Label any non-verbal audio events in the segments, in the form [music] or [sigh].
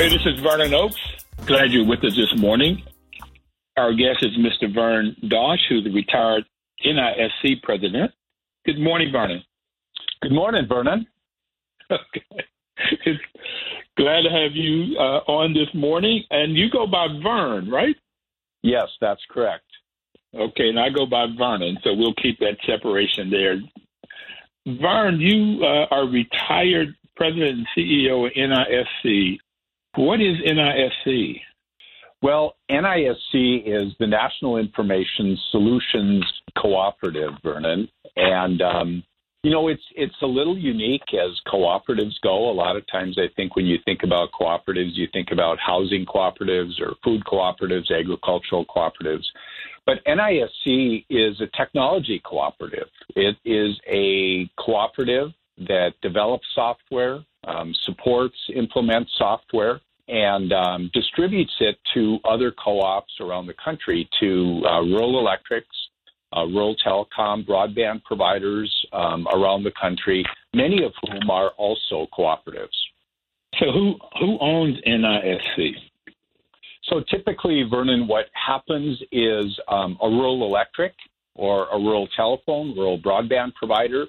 Everybody. This is Vernon Oakes. Glad you're with us this morning. Our guest is Mr. Vern Dosch, who's the retired NISC president. Good morning, Vernon. Good morning, Vernon. Okay. It's [laughs] glad to have you uh, on this morning. And you go by Vern, right? Yes, that's correct. Okay, and I go by Vernon, so we'll keep that separation there. Vern, you uh, are retired president and CEO of NISC. What is NISC? Well, NISC is the National Information Solutions Cooperative, Vernon, and um, you know it's it's a little unique as cooperatives go. A lot of times, I think when you think about cooperatives, you think about housing cooperatives or food cooperatives, agricultural cooperatives. But NISC is a technology cooperative. It is a cooperative that develops software, um, supports, implements software, and um, distributes it to other co-ops around the country, to uh, rural electrics, uh, rural telecom, broadband providers um, around the country, many of whom are also cooperatives. So, who who owns NISC? So typically, Vernon, what happens is um, a rural electric or a rural telephone, rural broadband provider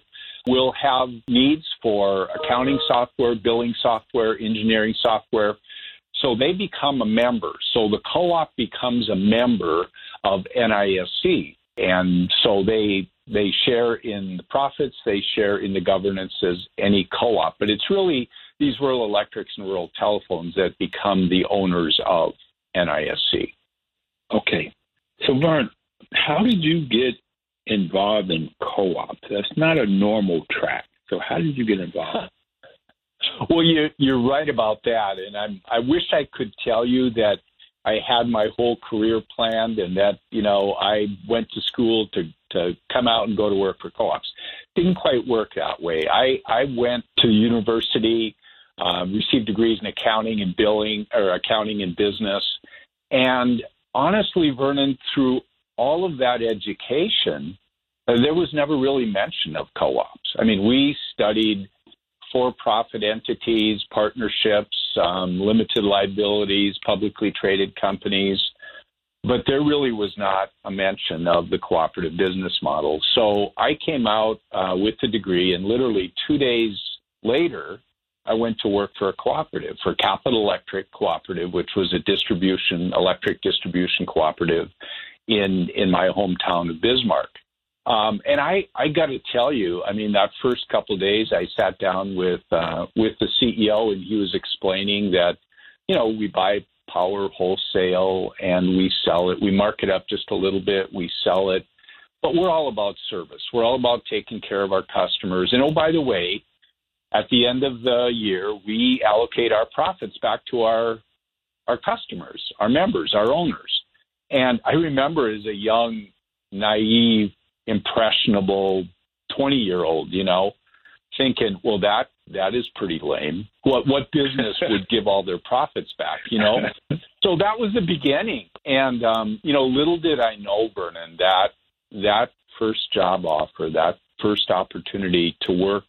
will have needs for accounting software, billing software, engineering software. So they become a member. So the co-op becomes a member of NISC, and so they they share in the profits, they share in the governance as any co-op. But it's really these rural electrics and rural telephones that become the owners of NISC. Okay. So, Vern, how did you get involved in co ops? That's not a normal track. So, how did you get involved? Well, you, you're right about that. And I'm, I wish I could tell you that I had my whole career planned and that, you know, I went to school to, to come out and go to work for co ops. Didn't quite work that way. I, I went to university, uh, received degrees in accounting and billing, or accounting and business. And honestly, Vernon, through all of that education, uh, there was never really mention of co ops. I mean, we studied for profit entities, partnerships, um, limited liabilities, publicly traded companies, but there really was not a mention of the cooperative business model. So I came out uh, with the degree, and literally two days later, I went to work for a cooperative, for Capital Electric Cooperative, which was a distribution, electric distribution cooperative in, in my hometown of Bismarck. Um, and I, I got to tell you, I mean, that first couple of days, I sat down with uh, with the CEO, and he was explaining that, you know, we buy power wholesale and we sell it. We mark it up just a little bit, we sell it, but we're all about service. We're all about taking care of our customers. And oh, by the way, at the end of the year, we allocate our profits back to our our customers, our members, our owners. And I remember as a young, naive impressionable 20 year old, you know, thinking, well, that that is pretty lame. What what business [laughs] would give all their profits back, you know? so that was the beginning, and um, you know, little did I know, Vernon, that that first job offer, that first opportunity to work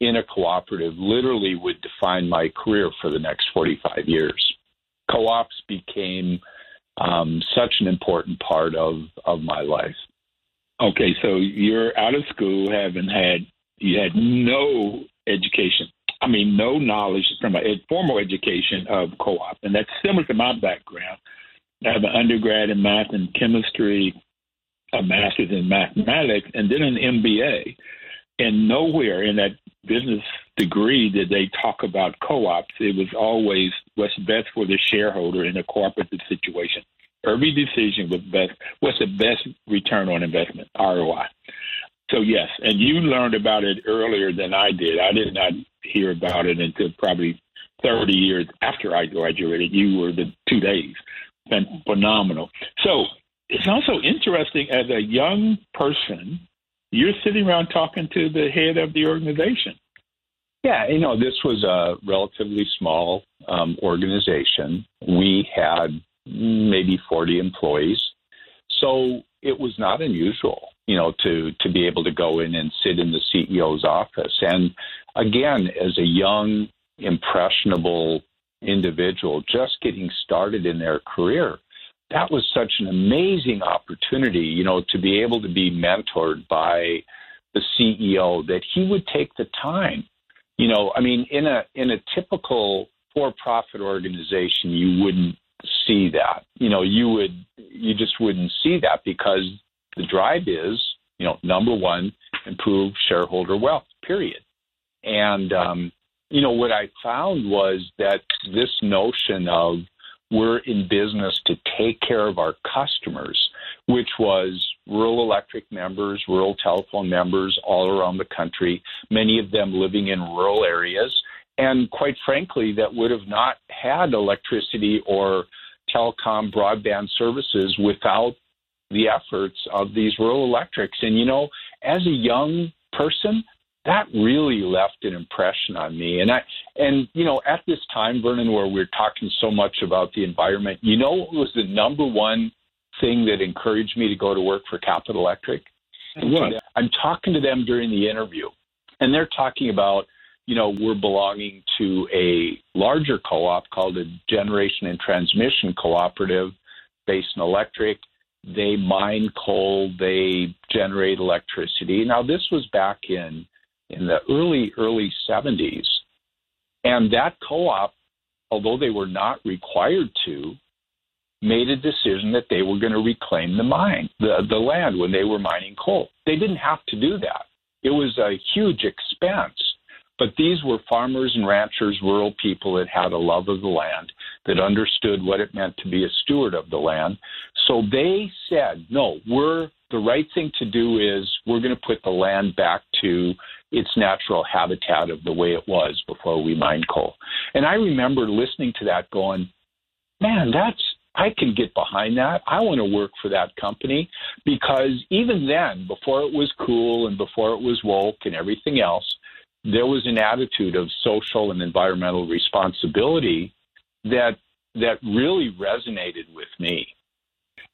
in a cooperative, literally would define my career for the next 45 years. Co-ops became um, such an important part of of my life. Okay, so you're out of school, having had you had no education. I mean, no knowledge from a formal education of co-op, and that's similar to my background. I have an undergrad in math and chemistry, a master's in mathematics, and then an MBA. And nowhere in that business degree did they talk about co-ops. It was always what's best for the shareholder in a cooperative situation. Every decision was best. What's the best return on investment (ROI)? So yes, and you learned about it earlier than I did. I did not hear about it until probably 30 years after I graduated. You were the two days. Been phenomenal. So it's also interesting as a young person, you're sitting around talking to the head of the organization. Yeah, you know, this was a relatively small um, organization. We had maybe 40 employees. So it was not unusual, you know, to, to be able to go in and sit in the CEO's office. And again, as a young, impressionable individual just getting started in their career, that was such an amazing opportunity, you know, to be able to be mentored by the CEO that he would take the time. You know, I mean, in a in a typical for-profit organization, you wouldn't see that. You know, you would you just wouldn't see that because the drive is, you know, number one, improve shareholder wealth. Period. And um, you know what I found was that this notion of we're in business to take care of our customers, which was rural electric members, rural telephone members all around the country, many of them living in rural areas, and quite frankly, that would have not had electricity or telecom broadband services without the efforts of these rural electrics. And, you know, as a young person, that really left an impression on me. And I, and you know, at this time, Vernon, where we're talking so much about the environment, you know, what was the number one thing that encouraged me to go to work for Capital Electric? What? I'm talking to them during the interview, and they're talking about you know, we're belonging to a larger co op called a Generation and Transmission Cooperative Basin Electric. They mine coal, they generate electricity. Now, this was back in, in the early, early 70s. And that co op, although they were not required to, made a decision that they were going to reclaim the mine, the, the land when they were mining coal. They didn't have to do that. It was a huge expense but these were farmers and ranchers, rural people that had a love of the land, that understood what it meant to be a steward of the land. So they said, no, we're the right thing to do is we're going to put the land back to its natural habitat of the way it was before we mined coal. And I remember listening to that going, man, that's I can get behind that. I want to work for that company because even then, before it was cool and before it was woke and everything else, there was an attitude of social and environmental responsibility that that really resonated with me.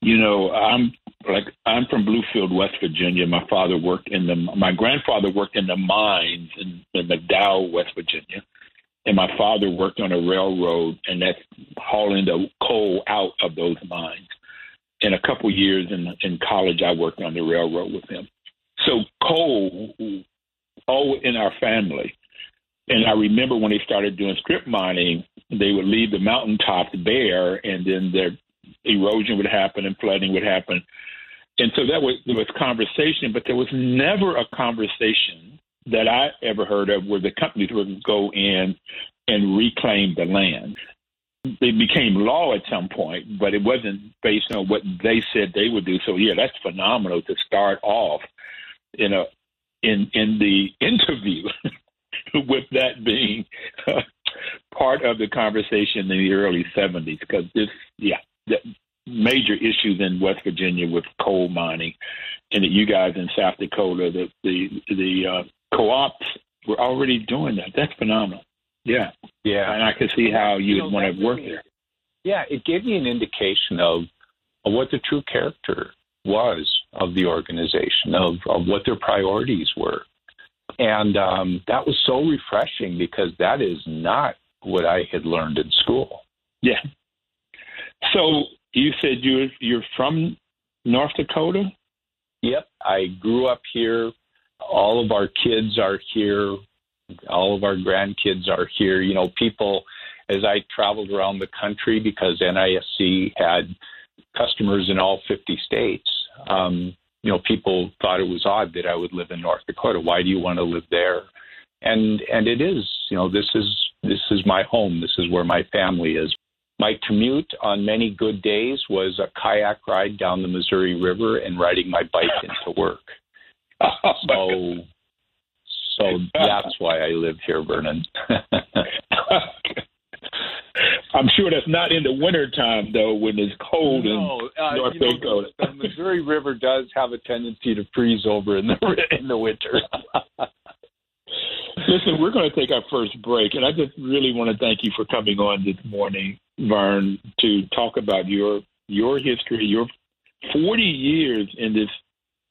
You know, I'm like I'm from Bluefield, West Virginia. My father worked in the my grandfather worked in the mines in, in McDowell, West Virginia, and my father worked on a railroad, and that's hauling the coal out of those mines. In a couple years in in college, I worked on the railroad with him. So coal all in our family. And I remember when they started doing strip mining, they would leave the mountaintops bare, and then the erosion would happen and flooding would happen. And so that was there was conversation, but there was never a conversation that I ever heard of where the companies would go in and reclaim the land. It became law at some point, but it wasn't based on what they said they would do. So yeah, that's phenomenal to start off in a in in the [laughs] interview [laughs] with that being uh, part of the conversation in the early 70s because this yeah the major issues in West Virginia with coal mining and that you guys in South Dakota the the the uh, co-ops were already doing that. That's phenomenal. Yeah. Yeah. And I can see how you, you would want to work there. Yeah it gave me an indication of, of what the true character was of the organization, of, of what their priorities were. And um, that was so refreshing because that is not what I had learned in school. Yeah. So you said you're you're from North Dakota? Yep. I grew up here. All of our kids are here. All of our grandkids are here. You know, people as I traveled around the country because NISC had customers in all 50 states. Um, you know, people thought it was odd that I would live in North Dakota. Why do you want to live there? And and it is, you know, this is this is my home. This is where my family is. My commute on many good days was a kayak ride down the Missouri River and riding my bike into work. [laughs] Oh, so so that's why I live here, Vernon. [laughs] [laughs] I'm sure that's not in the winter time though, when it's cold no, in uh, North Dakota. Know, the Missouri River does have a tendency to freeze over in the [laughs] in the winter. [laughs] Listen, we're going to take our first break, and I just really want to thank you for coming on this morning, Vern, to talk about your your history, your 40 years in this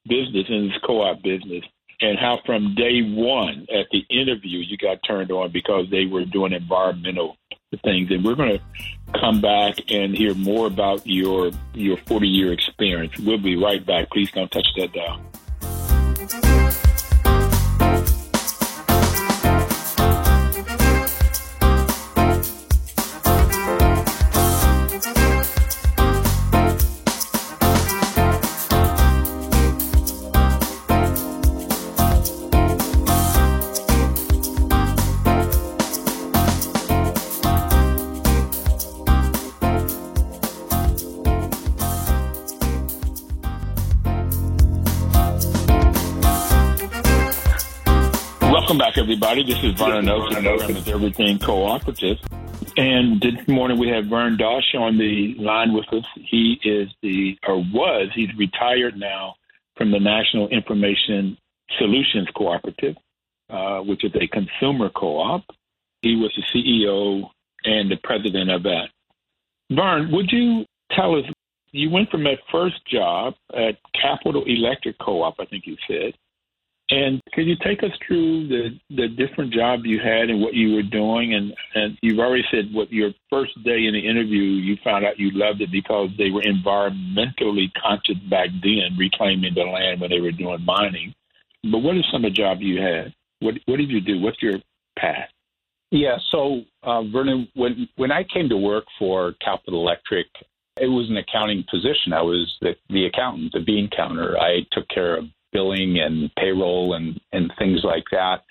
business, in this co-op business, and how from day one at the interview you got turned on because they were doing environmental things. And we're going to come back and hear more about your your 40 year experience. We'll be right back. Please don't touch that dial. Everybody. This is Vernon Oakes, and program is Everything Cooperative. And this morning we have Vern Dosch on the line with us. He is the, or was, he's retired now from the National Information Solutions Cooperative, uh, which is a consumer co-op. He was the CEO and the president of that. Vern, would you tell us, you went from that first job at Capital Electric Co-op, I think you said, and could you take us through the, the different job you had and what you were doing? And, and you've already said what your first day in the interview, you found out you loved it because they were environmentally conscious back then, reclaiming the land when they were doing mining. But what is some of the job you had? What, what did you do? What's your path? Yeah, so uh, Vernon, when when I came to work for Capital Electric, it was an accounting position. I was the, the accountant, the bean counter. I took care of billing and payroll and, and things like that.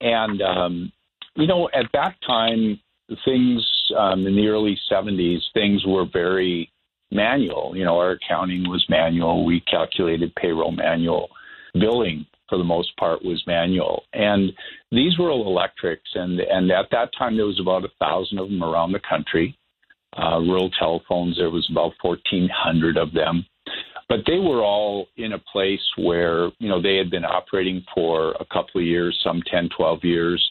And, um, you know, at that time, things um, in the early 70s, things were very manual. You know, our accounting was manual. We calculated payroll manual. Billing, for the most part, was manual. And these were all electrics. And, and at that time, there was about a thousand of them around the country. Uh, rural telephones, there was about 1,400 of them but they were all in a place where you know they had been operating for a couple of years some 10 12 years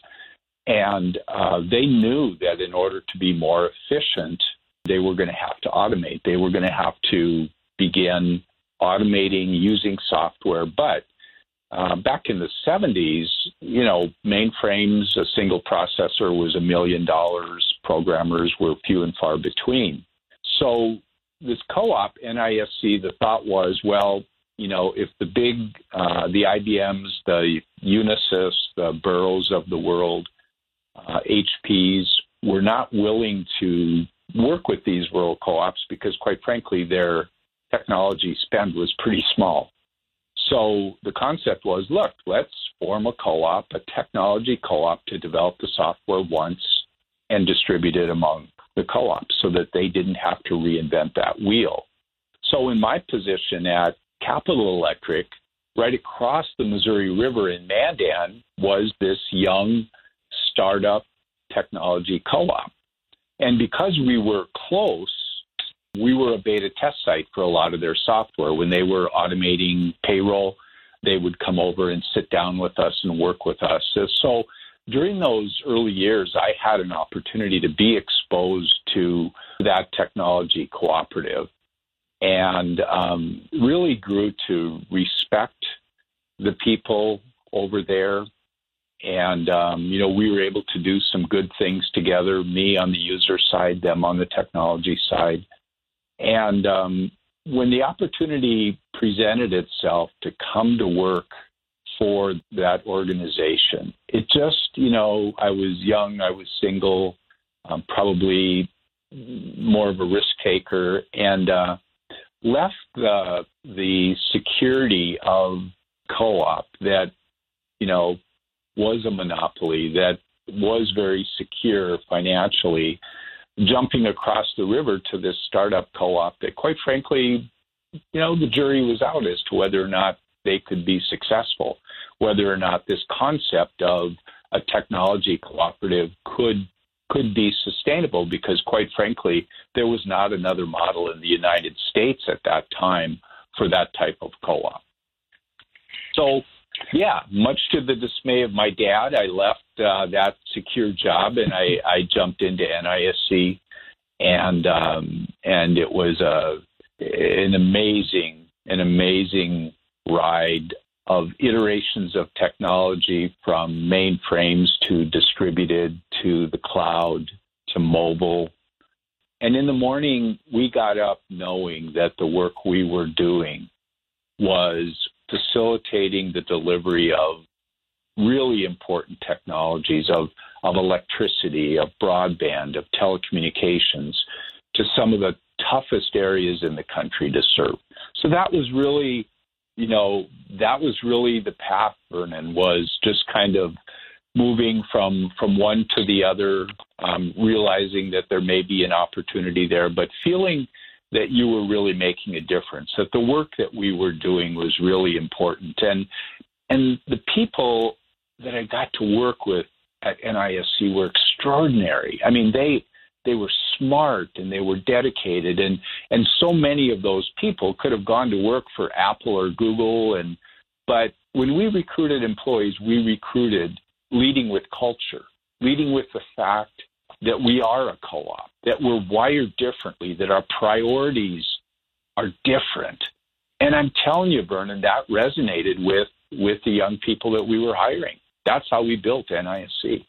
and uh, they knew that in order to be more efficient they were going to have to automate they were going to have to begin automating using software but uh, back in the 70s, you know, mainframes, a single processor was a million dollars. Programmers were few and far between. So this co-op NISC, the thought was, well, you know, if the big, uh, the IBMs, the Unisys, the Burroughs of the world, uh, HPs were not willing to work with these rural co-ops because, quite frankly, their technology spend was pretty small. So the concept was, look, let's form a co-op, a technology co-op to develop the software once and distribute it among the co op so that they didn't have to reinvent that wheel. So, in my position at Capital Electric, right across the Missouri River in Mandan was this young startup technology co op. And because we were close, we were a beta test site for a lot of their software. When they were automating payroll, they would come over and sit down with us and work with us. So during those early years, I had an opportunity to be exposed to that technology cooperative and um, really grew to respect the people over there. And, um, you know, we were able to do some good things together, me on the user side, them on the technology side. And um, when the opportunity presented itself to come to work for that organization. It just, you know, I was young, I was single, um, probably more of a risk taker, and uh, left the the security of co-op that you know was a monopoly that was very secure financially jumping across the river to this startup co-op that quite frankly you know the jury was out as to whether or not they could be successful whether or not this concept of a technology cooperative could could be sustainable because quite frankly there was not another model in the United States at that time for that type of co-op. So yeah, much to the dismay of my dad, I left uh, that secure job and I, I jumped into NISC, and um, and it was a an amazing an amazing ride of iterations of technology from mainframes to distributed to the cloud to mobile. And in the morning, we got up knowing that the work we were doing was facilitating the delivery of really important technologies of, of electricity, of broadband, of telecommunications to some of the toughest areas in the country to serve. So that was really you know, that was really the path, Vernon, was just kind of moving from from one to the other, um, realizing that there may be an opportunity there, but feeling that you were really making a difference, that the work that we were doing was really important, and and the people that I got to work with at NISC were extraordinary. I mean, they they were smart and they were dedicated. And and so many of those people could have gone to work for Apple or Google. And but when we recruited employees we recruited leading with culture leading with the fact that we are a co-op that we're wired differently that our priorities are different. And I'm telling you Vernon that resonated with with the young people that we were hiring. That's how we built NISC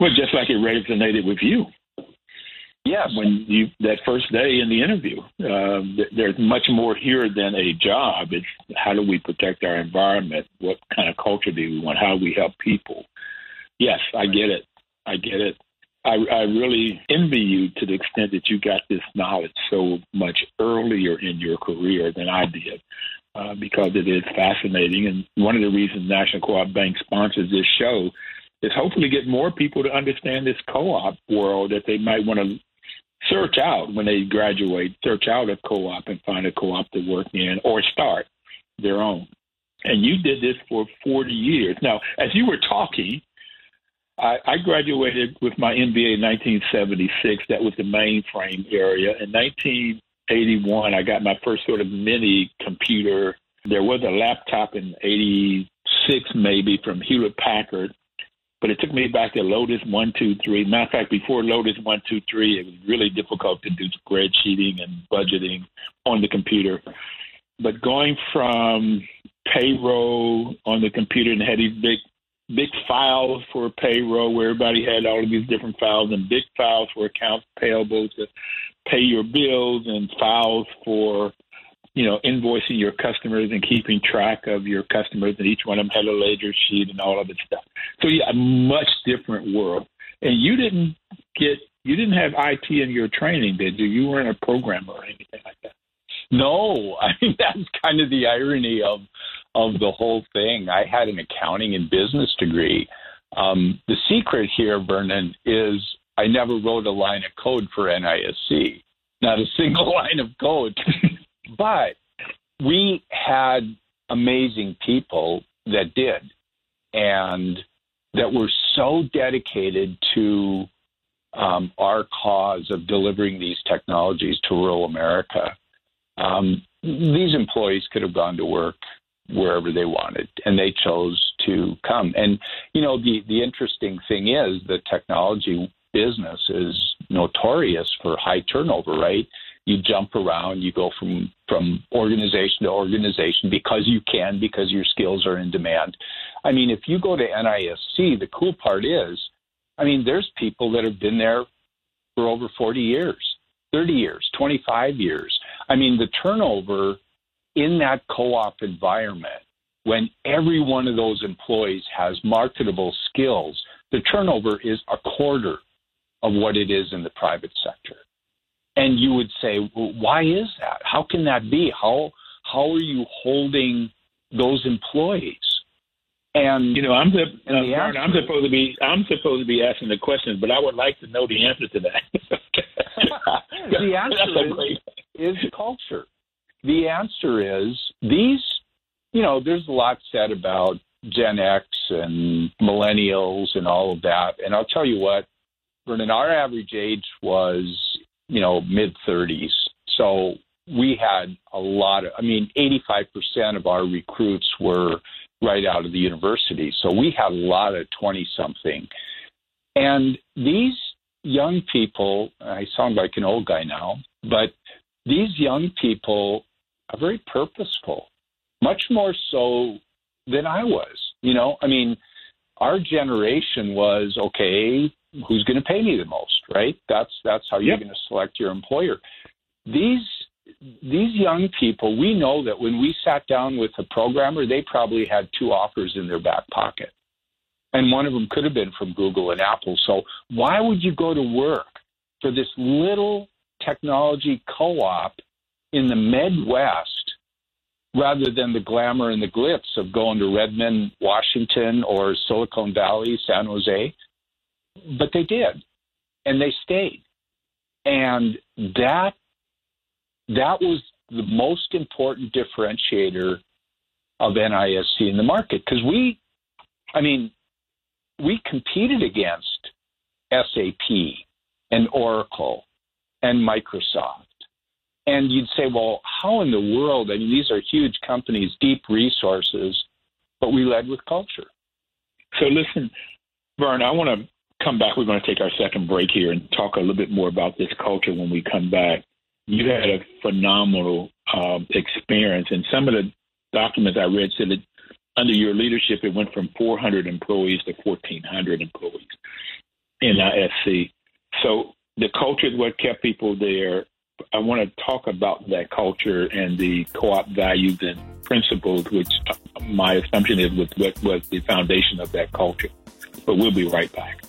well just like it resonated with you Yes. When you that first day in the interview, uh, there's much more here than a job. It's how do we protect our environment? What kind of culture do we want? How do we help people? Yes, I get it. I get it. I, I really envy you to the extent that you got this knowledge so much earlier in your career than I did, uh, because it is fascinating. And one of the reasons National Co-op Bank sponsors this show is hopefully get more people to understand this co-op world that they might want to search out when they graduate, search out a co-op and find a co-op to work in or start their own. And you did this for 40 years. Now, as you were talking, I, I graduated with my MBA in 1976. That was the mainframe area. In 1981, I got my first sort of mini computer. There was a laptop in 86, maybe, from Hewlett Packard but it took me back to Lotus one two three. Matter of fact, before Lotus one two three, it was really difficult to do spreadsheeting and budgeting on the computer. But going from payroll on the computer and had these big big files for payroll where everybody had all of these different files and big files for accounts payable to pay your bills and files for you know, invoicing your customers and keeping track of your customers, and each one of them had a ledger sheet and all of that stuff. So yeah, a much different world. And you didn't get, you didn't have IT in your training, did you? You weren't a programmer or anything like that. No, [laughs] I mean that's kind of the irony of of the whole thing. I had an accounting and business degree. Um, the secret here, Vernon, is I never wrote a line of code for NISC. Not a single [laughs] line of code. But we had amazing people that did and that were so dedicated to um, our cause of delivering these technologies to rural America. Um, these employees could have gone to work wherever they wanted, and they chose to come. And you know, the the interesting thing is the technology business is notorious for high turnover, right? You jump around, you go from from organization to organization because you can, because your skills are in demand. I mean, if you go to NISC, the cool part is, I mean, there's people that have been there for over 40 years, 30 years, 25 years. I mean, the turnover in that co-op environment, when every one of those employees has marketable skills, the turnover is a quarter of what it is in the private sector. And you would say, well, why is that? How can that be? How how are you holding those employees? And you know, I'm the, uh, the Martin, I'm supposed to be I'm supposed to be asking the questions, but I would like to know the answer to that. [laughs] [laughs] the answer is, is culture. The answer is these. You know, there's a lot said about Gen X and millennials and all of that, and I'll tell you what, Vernon, our average age was you know mid 30s, so we had a lot of. I mean, 85% of our recruits were right out of the university. So we had a lot of 20 something. And these young people, I sound like an old guy now, but these young people are very purposeful, much more so than I was. You know, I mean, our generation was okay, who's going to pay me the most, right? That's that's how you're going to select your employer. These these young people, we know that when we sat down with a programmer, they probably had two offers in their back pocket. And one of them could have been from Google and Apple. So why would you go to work for this little technology co op in the Midwest rather than the glamour and the glitz of going to Redmond, Washington, or Silicon Valley, San Jose? But they did, and they stayed. And that that was the most important differentiator of NISC in the market because we, I mean, we competed against SAP and Oracle and Microsoft. And you'd say, well, how in the world? I mean, these are huge companies, deep resources, but we led with culture. So listen, Vern, I want to come back. We're going to take our second break here and talk a little bit more about this culture when we come back you had a phenomenal um, experience. And some of the documents I read said that under your leadership, it went from 400 employees to 1,400 employees NISC. So the culture is what kept people there. I want to talk about that culture and the co-op values and principles, which uh, my assumption is was what was the foundation of that culture. But we'll be right back.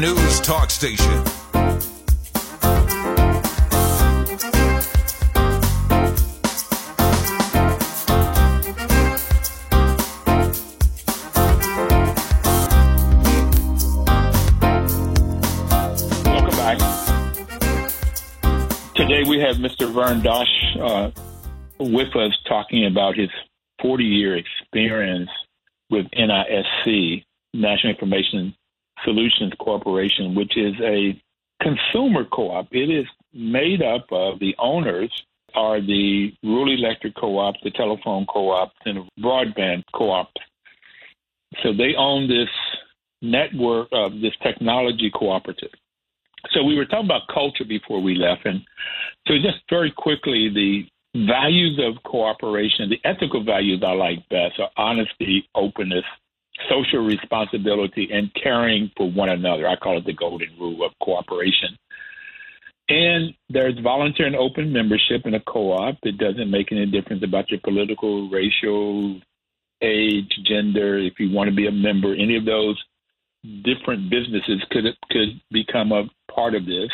News talk station. Welcome back. Today we have Mr. Vern Dosch uh, with us talking about his 40 year experience with NISC, National Information Solutions Corporation, which is a consumer co-op. It is made up of the owners are the rural electric co-op, the telephone co-op, and the broadband co-op. So they own this network of this technology cooperative. So we were talking about culture before we left, and so just very quickly, the values of cooperation, the ethical values I like best are honesty, openness, social responsibility and caring for one another. I call it the golden rule of cooperation. And there's volunteer and open membership in a co-op. It doesn't make any difference about your political, racial, age, gender. If you want to be a member, any of those different businesses could could become a part of this.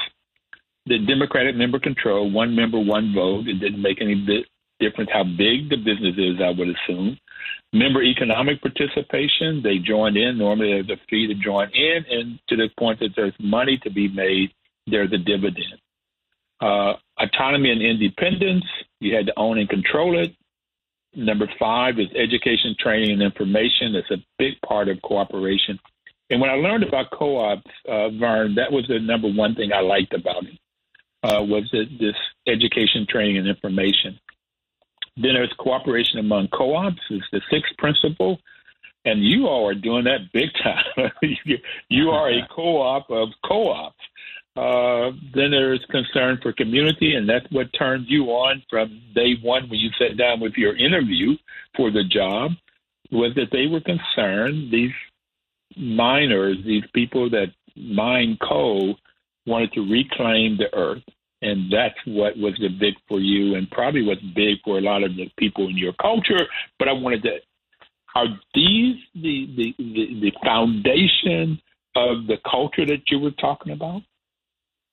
The Democratic member control, one member, one vote. It didn't make any difference how big the business is. I would assume member economic participation. They join in. Normally, there's a fee to join in, and to the point that there's money to be made, there's a dividend. Uh, autonomy and independence. You had to own and control it. Number five is education, training, and information. That's a big part of cooperation. And when I learned about co-ops, uh, Vern, that was the number one thing I liked about it. Uh, was it this education, training, and information. Then there's cooperation among co-ops is the sixth principle, and you all are doing that big time. [laughs] you are a [laughs] co-op of co-ops. Uh, then there's concern for community, and that's what turned you on from day one when you sat down with your interview for the job. Was that they were concerned these miners, these people that mine coal, wanted to reclaim the earth and that's what was big for you and probably what's big for a lot of the people in your culture. But I wanted to are these the, the, the, the foundation of the culture that you were talking about?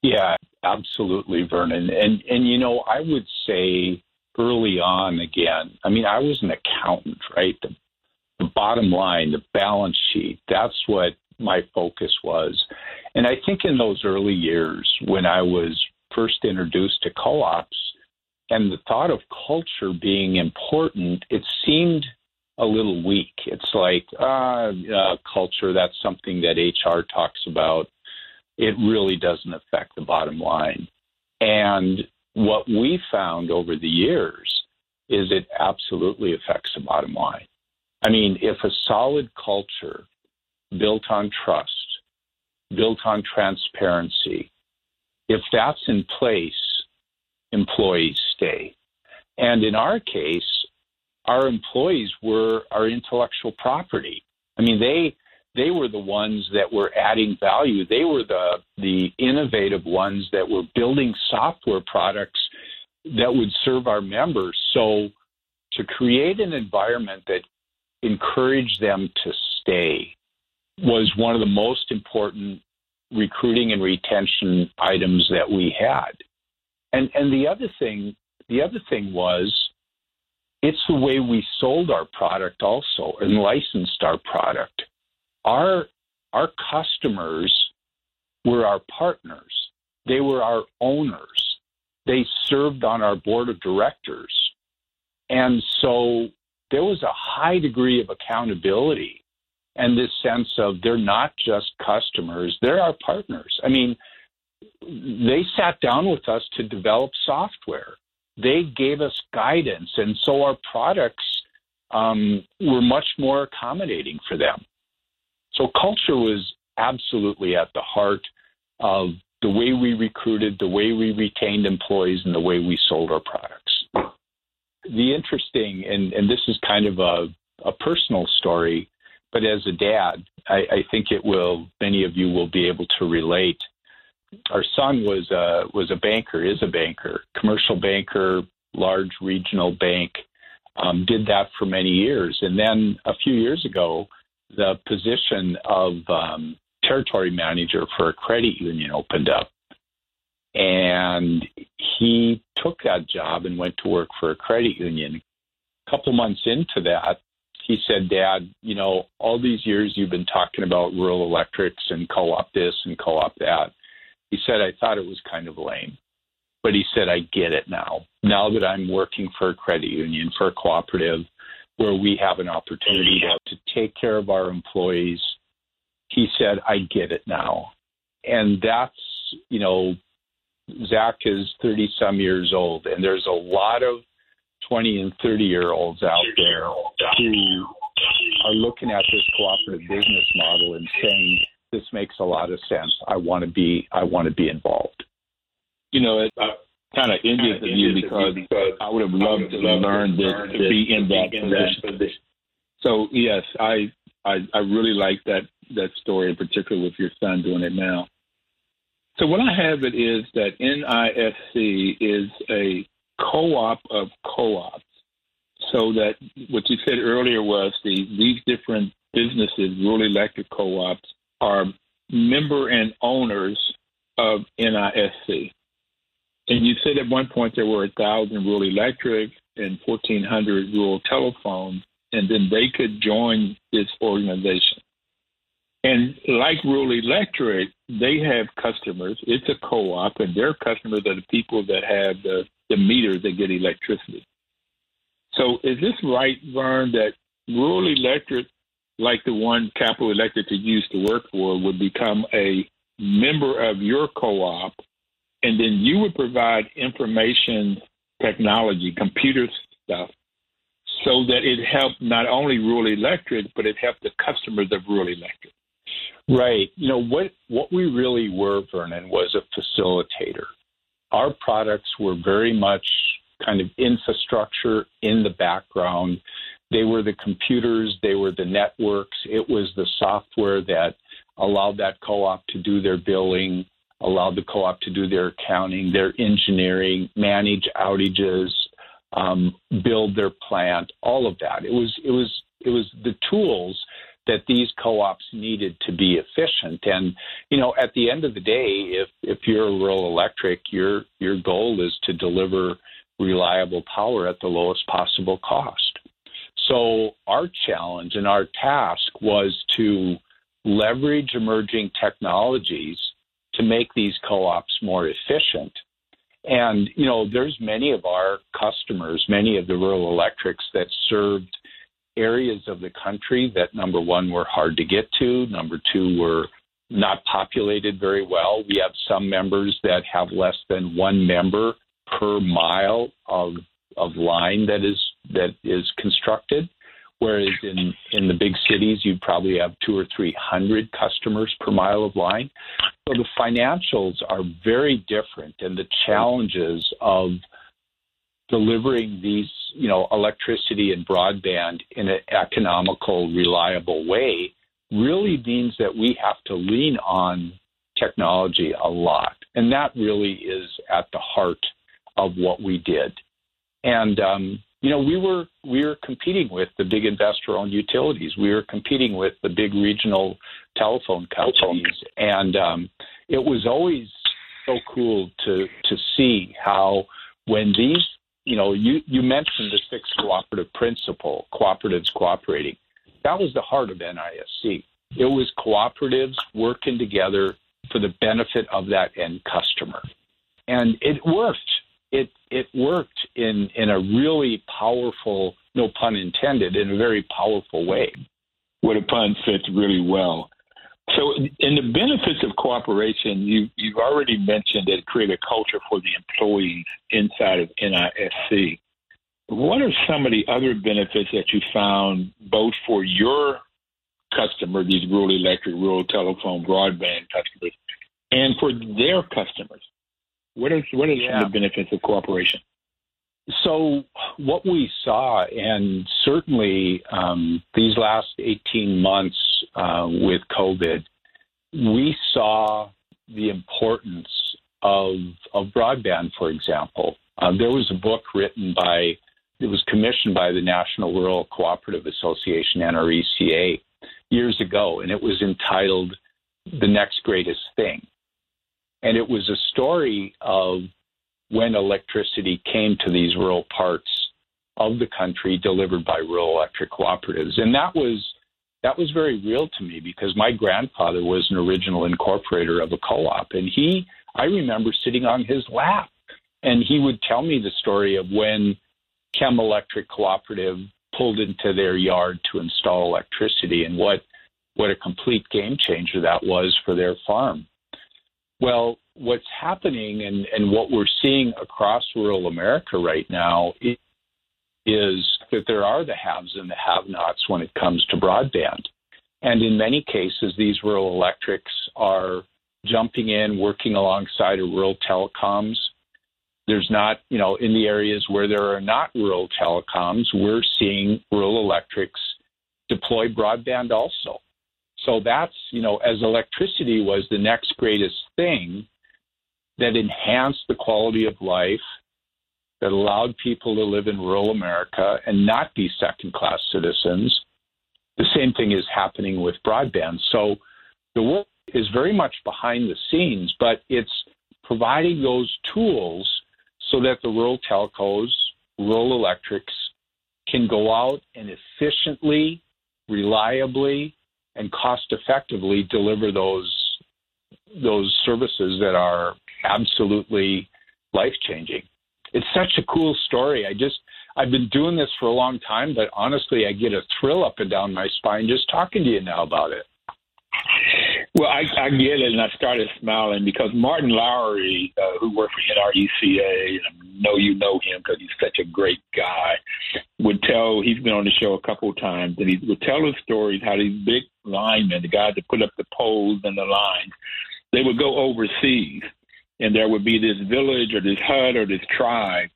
Yeah, absolutely, Vernon. And and you know, I would say early on again, I mean, I was an accountant, right? The, the bottom line, the balance sheet, that's what my focus was. And I think in those early years when I was first introduced to co ops and the thought of culture being important, it seemed a little weak. It's like, uh, uh, culture, that's something that HR talks about. It really doesn't affect the bottom line. And what we found over the years is it absolutely affects the bottom line. I mean, if a solid culture built on trust, built on transparency, if that's in place, employees stay. And in our case, our employees were our intellectual property. I mean, they they were the ones that were adding value. They were the the innovative ones that were building software products that would serve our members. So to create an environment that encouraged them to stay was one of the most important recruiting and retention items that we had. And and the other thing the other thing was it's the way we sold our product also and licensed our product. Our our customers were our partners. They were our owners. They served on our board of directors. And so there was a high degree of accountability and this sense of they're not just customers, they're our partners. I mean, they sat down with us to develop software. They gave us guidance, and so our products um, were much more accommodating for them. So culture was absolutely at the heart of the way we recruited, the way we retained employees, and the way we sold our products. The interesting, and, and this is kind of a, a personal story, but as a dad, I, I think it will. Many of you will be able to relate. Our son was a was a banker, is a banker, commercial banker, large regional bank. Um, did that for many years, and then a few years ago, the position of um, territory manager for a credit union opened up, and he took that job and went to work for a credit union. A couple months into that, he said, Dad, you know, all these years you've been talking about rural electrics and co op this and co op that. He said, I thought it was kind of lame. But he said, I get it now. Now that I'm working for a credit union, for a cooperative, where we have an opportunity to, to take care of our employees, he said, I get it now. And that's, you know, Zach is 30 some years old, and there's a lot of 20 and 30 year olds out there who are looking at this cooperative business model and saying this makes a lot of sense. I want to be I want to be involved. You know, it uh, kind of ended with you because, because I would have loved to learn this to be in that position. So yes, I I I really like that that story in particular with your son doing it now. So what I have it is that NISC is a co-op of co-ops. So that what you said earlier was the these different businesses, rural electric co-ops, are member and owners of NISC. And you said at one point there were a thousand rural electric and fourteen hundred rural telephones, and then they could join this organization. And like Rural Electric, they have customers. It's a co-op, and their customers are the people that have the the meters that get electricity. So is this right, Vern, that rural electric, like the one Capital Electric you used to work for, would become a member of your co-op, and then you would provide information technology, computer stuff, so that it helped not only rural electric, but it helped the customers of rural electric. Right. You know what what we really were, Vernon, was a facilitator our products were very much kind of infrastructure in the background. They were the computers, they were the networks, it was the software that allowed that co op to do their billing, allowed the co op to do their accounting, their engineering, manage outages, um, build their plant, all of that. It was it was it was the tools that these co-ops needed to be efficient. And you know, at the end of the day, if if you're a rural electric, your your goal is to deliver reliable power at the lowest possible cost. So our challenge and our task was to leverage emerging technologies to make these co-ops more efficient. And you know, there's many of our customers, many of the rural electrics that served areas of the country that number one were hard to get to, number two were not populated very well. We have some members that have less than one member per mile of of line that is that is constructed. Whereas in, in the big cities, you'd probably have two or three hundred customers per mile of line. So the financials are very different, and the challenges of delivering these, you know, electricity and broadband in an economical, reliable way really means that we have to lean on technology a lot. And that really is at the heart of what we did. And um, you know, we were we were competing with the big investor-owned utilities. We were competing with the big regional telephone companies, and um, it was always so cool to to see how when these, you know, you you mentioned the six cooperative principle, cooperatives cooperating. That was the heart of NISC. It was cooperatives working together for the benefit of that end customer, and it worked it it worked in in a really powerful, no pun intended, in a very powerful way. What a pun fits really well. So, in the benefits of cooperation, you you've already mentioned that it created a culture for the employees inside of NISC. What are some of the other benefits that you found both for your customer, these rural electric, rural telephone, broadband customers, and for their customers? What are what are yeah. the benefits of cooperation? So what we saw, and certainly um, these last 18 months uh, with COVID, we saw the importance of of broadband. For example, uh, there was a book written by it was commissioned by the National Rural Cooperative Association (NRECA) years ago, and it was entitled "The Next Greatest Thing." And it was a story of when electricity came to these rural parts of the country delivered by rural electric cooperatives. And that was that was very real to me because my grandfather was an original incorporator of a co-op and he I remember sitting on his lap and he would tell me the story of when KEM Electric Cooperative pulled into their yard to install electricity and what what a complete game changer that was for their farm. Well, what's happening and, and what we're seeing across rural America right now is, that there are the haves and the have nots when it comes to broadband. And in many cases, these rural electrics are jumping in, working alongside of rural telecoms. There's not, you know, in the areas where there are not rural telecoms, we're seeing rural electrics deploy broadband also. So that's, you know, as electricity was the next greatest thing that enhanced the quality of life, that allowed people to live in rural America and not be second class citizens, the same thing is happening with broadband. So the work is very much behind the scenes, but it's providing those tools so that the rural telcos, rural electrics can go out and efficiently, reliably, and cost effectively deliver those those services that are absolutely life changing. It's such a cool story. I just I've been doing this for a long time, but honestly, I get a thrill up and down my spine just talking to you now about it. Well, I, I get it, and I started smiling because Martin Lowery, uh, who worked for NRECA, and I know you know him because he's such a great guy, would tell. He's been on the show a couple of times, and he would tell his stories how these big linemen, the guys that put up the poles and the lines, they would go overseas, and there would be this village or this hut or this tribe,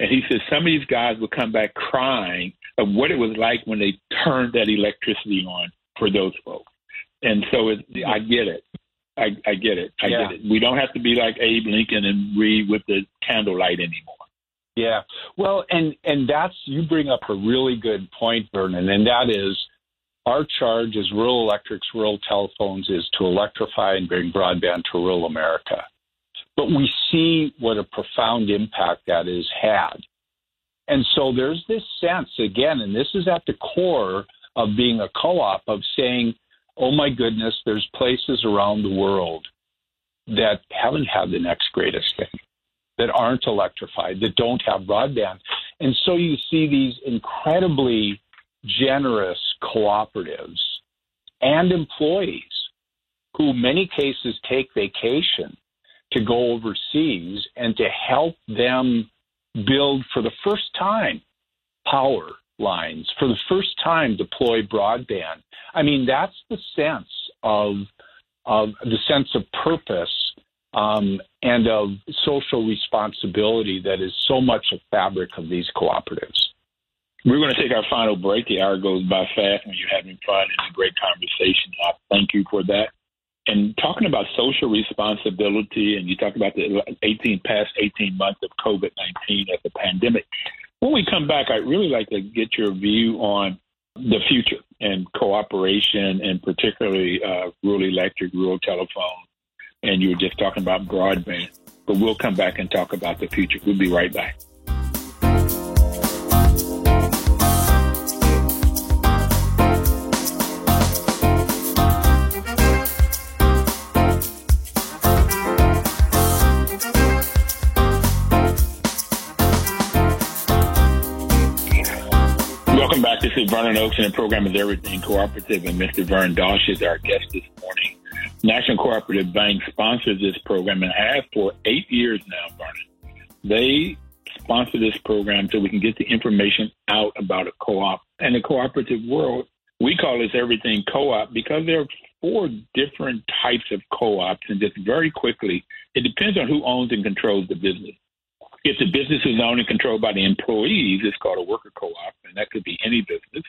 and he said some of these guys would come back crying of what it was like when they turned that electricity on for those folks and so it, I get it. I, I get it. I yeah. get it. We don't have to be like Abe Lincoln and read with the candlelight anymore. Yeah. Well, and and that's you bring up a really good point, Vernon, and that is our charge as rural electrics, rural telephones is to electrify and bring broadband to rural America. But we see what a profound impact that has had. And so there's this sense again, and this is at the core of being a co-op of saying, oh my goodness, there's places around the world that haven't had the next greatest thing, that aren't electrified, that don't have broadband. And so you see these incredibly generous cooperatives and employees who many cases take vacation to go overseas and to help them build for the first time power lines, for the first time deploy broadband. I mean, that's the sense of, of the sense of purpose um, and of social responsibility that is so much a fabric of these cooperatives. We're going to take our final break. The hour goes by fast when you're having fun and a great conversation. I thank you for that. And talking about social responsibility, and you talk about the 18 past 18 months of COVID 19 as a pandemic. When we come back, I'd really like to get your view on the future and cooperation, and particularly uh, rural electric, rural telephone, and you were just talking about broadband. But we'll come back and talk about the future. We'll be right back. Is Vernon Oakes, and the program is Everything Cooperative, and Mr. Vern Dosch is our guest this morning. National Cooperative Bank sponsors this program and has for eight years now, Vernon. They sponsor this program so we can get the information out about a co-op and the cooperative world. We call this Everything Co-op because there are four different types of co-ops, and just very quickly, it depends on who owns and controls the business. If the business is owned and controlled by the employees, it's called a worker co-op, and that could be any business.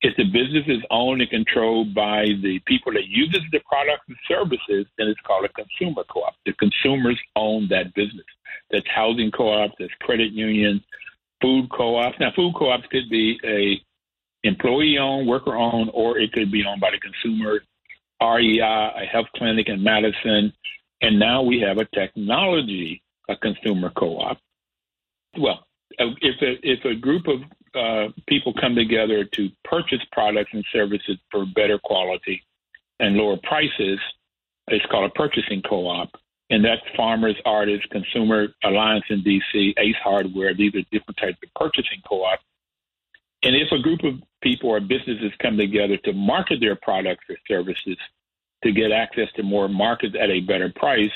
If the business is owned and controlled by the people that uses the products and services, then it's called a consumer co-op. The consumers own that business. That's housing co-ops, that's credit unions, food co-ops. Now, food co-ops could be a employee-owned, worker-owned, or it could be owned by the consumer. REI, a health clinic in Madison, and now we have a technology a consumer co-op. Well, if a, if a group of uh, people come together to purchase products and services for better quality and lower prices, it's called a purchasing co-op. And that's Farmers, Artists, Consumer Alliance in DC, Ace Hardware. These are different types of purchasing co-ops. And if a group of people or businesses come together to market their products or services to get access to more markets at a better price,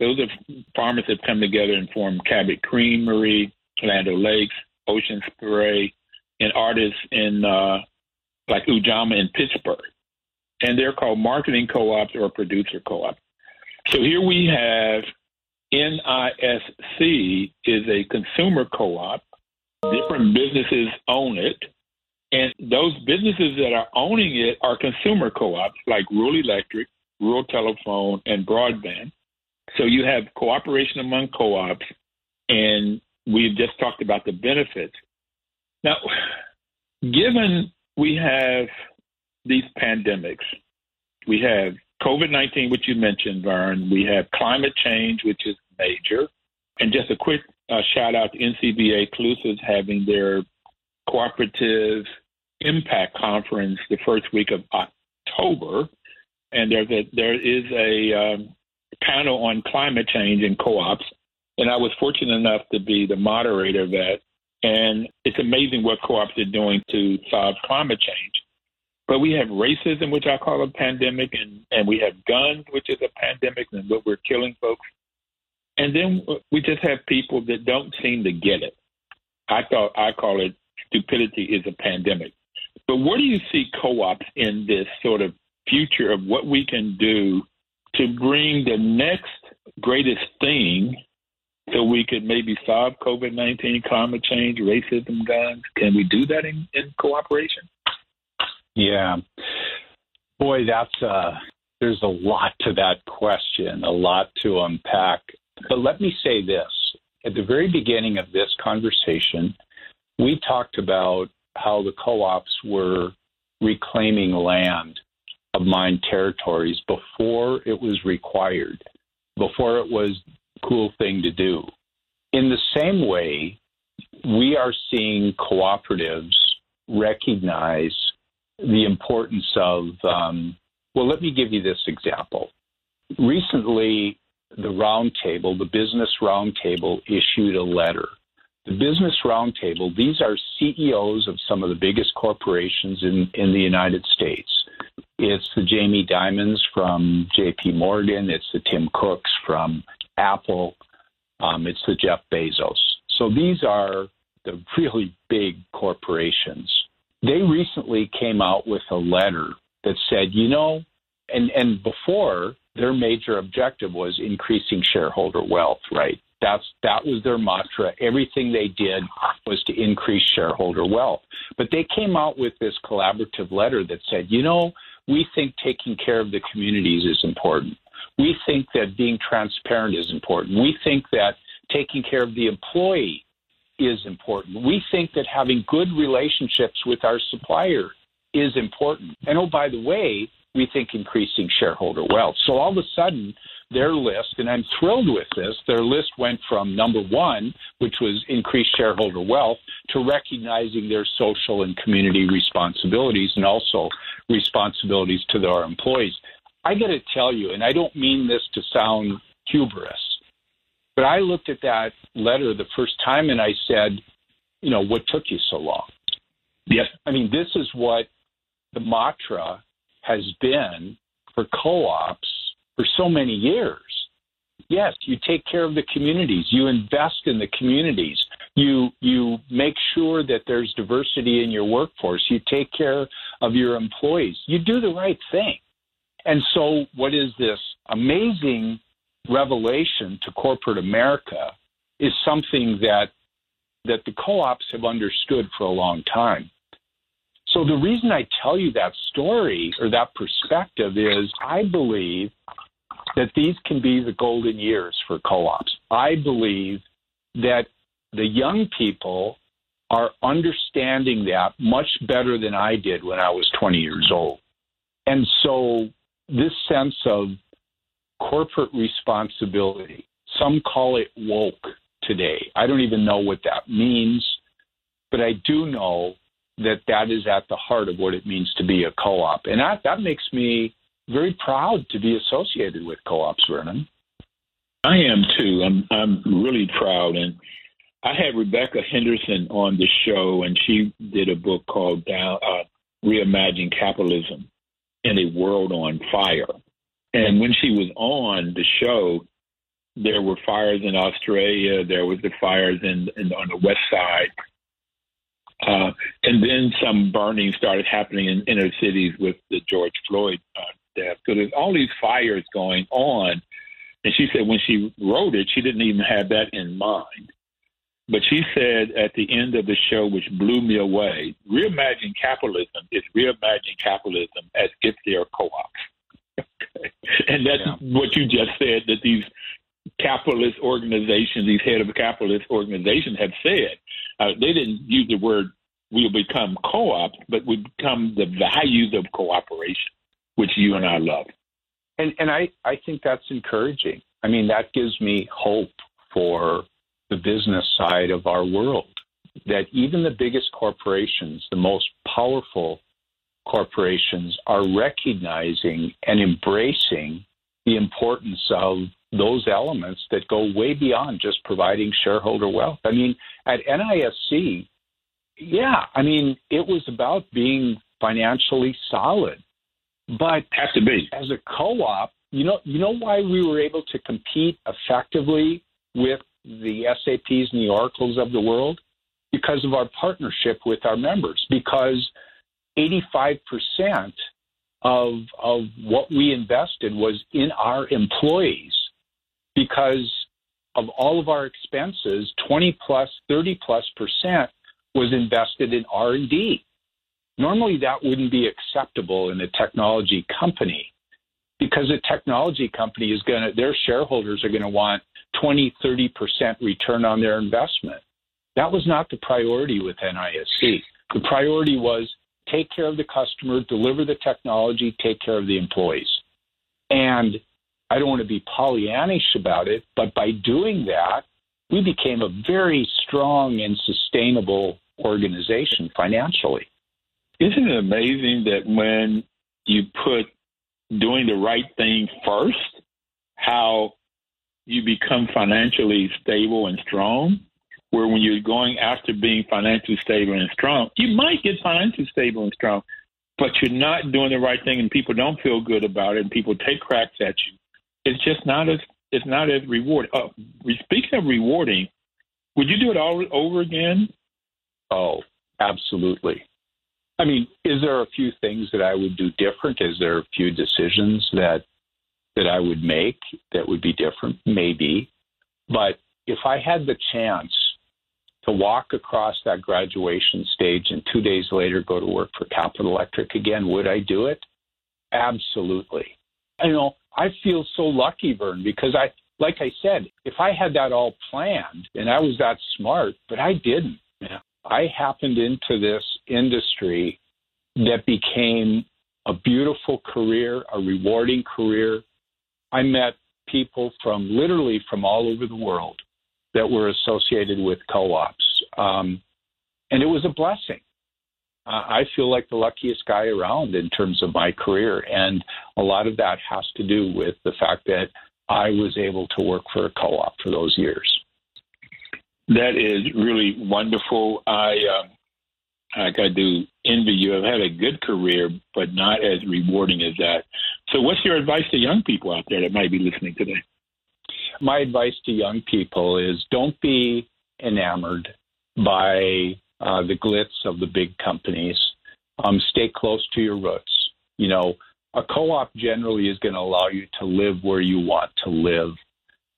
those are farmers that have come together and form Cabot Creamery, Land Lakes, Ocean Spray, and artists in uh, like Ujamaa in Pittsburgh. And they're called marketing co-ops or producer co-ops. So here we have NISC is a consumer co-op. Different businesses own it. And those businesses that are owning it are consumer co-ops like Rural Electric, Rural Telephone, and Broadband. So you have cooperation among co ops, and we've just talked about the benefits. Now, given we have these pandemics, we have COVID 19, which you mentioned, Vern, we have climate change, which is major. And just a quick uh, shout out to NCBA CLUSA having their cooperative impact conference the first week of October. And there's a, there is a um, panel on climate change and co-ops, and I was fortunate enough to be the moderator of that. And it's amazing what co-ops are doing to solve climate change. But we have racism, which I call a pandemic, and, and we have guns, which is a pandemic, and what we're killing folks. And then we just have people that don't seem to get it. I thought I call it stupidity is a pandemic. But where do you see co-ops in this sort of future of what we can do to bring the next greatest thing so we could maybe solve COVID 19, climate change, racism, guns? Can we do that in, in cooperation? Yeah. Boy, that's uh, there's a lot to that question, a lot to unpack. But let me say this at the very beginning of this conversation, we talked about how the co ops were reclaiming land of mine territories before it was required, before it was cool thing to do. In the same way, we are seeing cooperatives recognize the importance of, um, well, let me give you this example. Recently, the Roundtable, the Business Roundtable, issued a letter. The Business Roundtable, these are CEOs of some of the biggest corporations in, in the United States. It's the Jamie Dimons from JP Morgan, it's the Tim Cooks from Apple, um, it's the Jeff Bezos. So these are the really big corporations. They recently came out with a letter that said, you know, and, and before their major objective was increasing shareholder wealth, right? That's that was their mantra. Everything they did was to increase shareholder wealth. But they came out with this collaborative letter that said, you know, we think taking care of the communities is important. We think that being transparent is important. We think that taking care of the employee is important. We think that having good relationships with our supplier is important. And oh, by the way, we think increasing shareholder wealth. So all of a sudden, their list, and I'm thrilled with this, their list went from number one, which was increased shareholder wealth, to recognizing their social and community responsibilities and also responsibilities to their employees. I got to tell you, and I don't mean this to sound hubris, but I looked at that letter the first time and I said, you know, what took you so long? Yes. I mean, this is what the mantra has been for co ops for so many years. Yes, you take care of the communities, you invest in the communities, you you make sure that there's diversity in your workforce, you take care of your employees, you do the right thing. And so what is this amazing revelation to corporate America is something that that the co-ops have understood for a long time. So the reason I tell you that story or that perspective is I believe that these can be the golden years for co-ops. I believe that the young people are understanding that much better than I did when I was 20 years old. And so this sense of corporate responsibility, some call it woke today. I don't even know what that means, but I do know that that is at the heart of what it means to be a co-op. And that, that makes me very proud to be associated with co-ops, Vernon. I am too. I'm I'm really proud, and I had Rebecca Henderson on the show, and she did a book called Down uh, "Reimagine Capitalism in a World on Fire." And when she was on the show, there were fires in Australia. There was the fires in, in on the west side uh, and then some burning started happening in inner cities with the George Floyd uh, death. So there's all these fires going on. And she said when she wrote it, she didn't even have that in mind. But she said at the end of the show, which blew me away, reimagine capitalism is reimagine capitalism as if they're co-ops. okay. [laughs] And that's yeah. what you just said, that these capitalist organizations, these head of capitalist organizations have said. Uh, they didn't use the word we'll become co-op, but we become the values of cooperation, which you and I love. And and I, I think that's encouraging. I mean, that gives me hope for the business side of our world. That even the biggest corporations, the most powerful corporations, are recognizing and embracing the importance of those elements that go way beyond just providing shareholder wealth. I mean, at NISC, yeah, I mean, it was about being financially solid. But has to be as a co-op, you know, you know why we were able to compete effectively with the SAPs and the Oracles of the world because of our partnership with our members. Because 85 percent of of what we invested was in our employees because of all of our expenses 20 plus 30 plus percent was invested in r&d normally that wouldn't be acceptable in a technology company because a technology company is going to their shareholders are going to want 20 30% return on their investment That was not the priority with NISC. The priority was take care of the customer, deliver the technology, take care of the employees. And I don't want to be Pollyannish about it, but by doing that, we became a very strong and sustainable organization financially. Isn't it amazing that when you put doing the right thing first, how you become financially stable and strong? Where when you're going after being financially stable and strong, you might get financially stable and strong, but you're not doing the right thing and people don't feel good about it and people take cracks at you. It's just not as it's not as rewarding. Uh, speaking of rewarding, would you do it all over again? Oh, absolutely. I mean, is there a few things that I would do different? Is there a few decisions that that I would make that would be different? Maybe. But if I had the chance to walk across that graduation stage and two days later go to work for Capital Electric again, would I do it? Absolutely. You know, I feel so lucky, Vern, because I, like I said, if I had that all planned and I was that smart, but I didn't. Yeah. I happened into this industry that became a beautiful career, a rewarding career. I met people from literally from all over the world that were associated with co-ops, um, and it was a blessing. Uh, I feel like the luckiest guy around in terms of my career, and a lot of that has to do with the fact that I was able to work for a co-op for those years. That is really wonderful. I uh, like I do envy you. I've had a good career, but not as rewarding as that. So, what's your advice to young people out there that might be listening today? My advice to young people is don't be enamored by uh, the glitz of the big companies. Um, stay close to your roots. You know, a co-op generally is going to allow you to live where you want to live,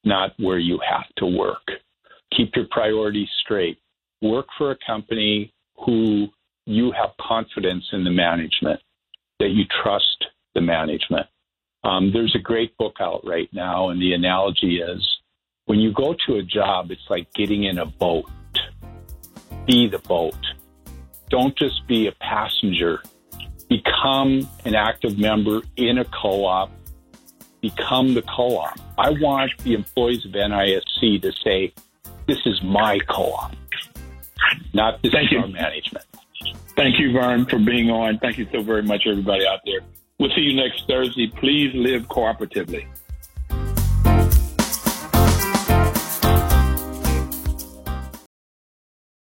not where you have to work. Keep your priorities straight. Work for a company who you have confidence in the management, that you trust the management. Um, there's a great book out right now, and the analogy is when you go to a job, it's like getting in a boat. Be the boat. Don't just be a passenger. Become an active member in a co op. Become the co op. I want the employees of NISC to say, This is my co op not this Thank you. management. Thank you, Vern, for being on. Thank you so very much, everybody out there. We'll see you next Thursday. Please live cooperatively.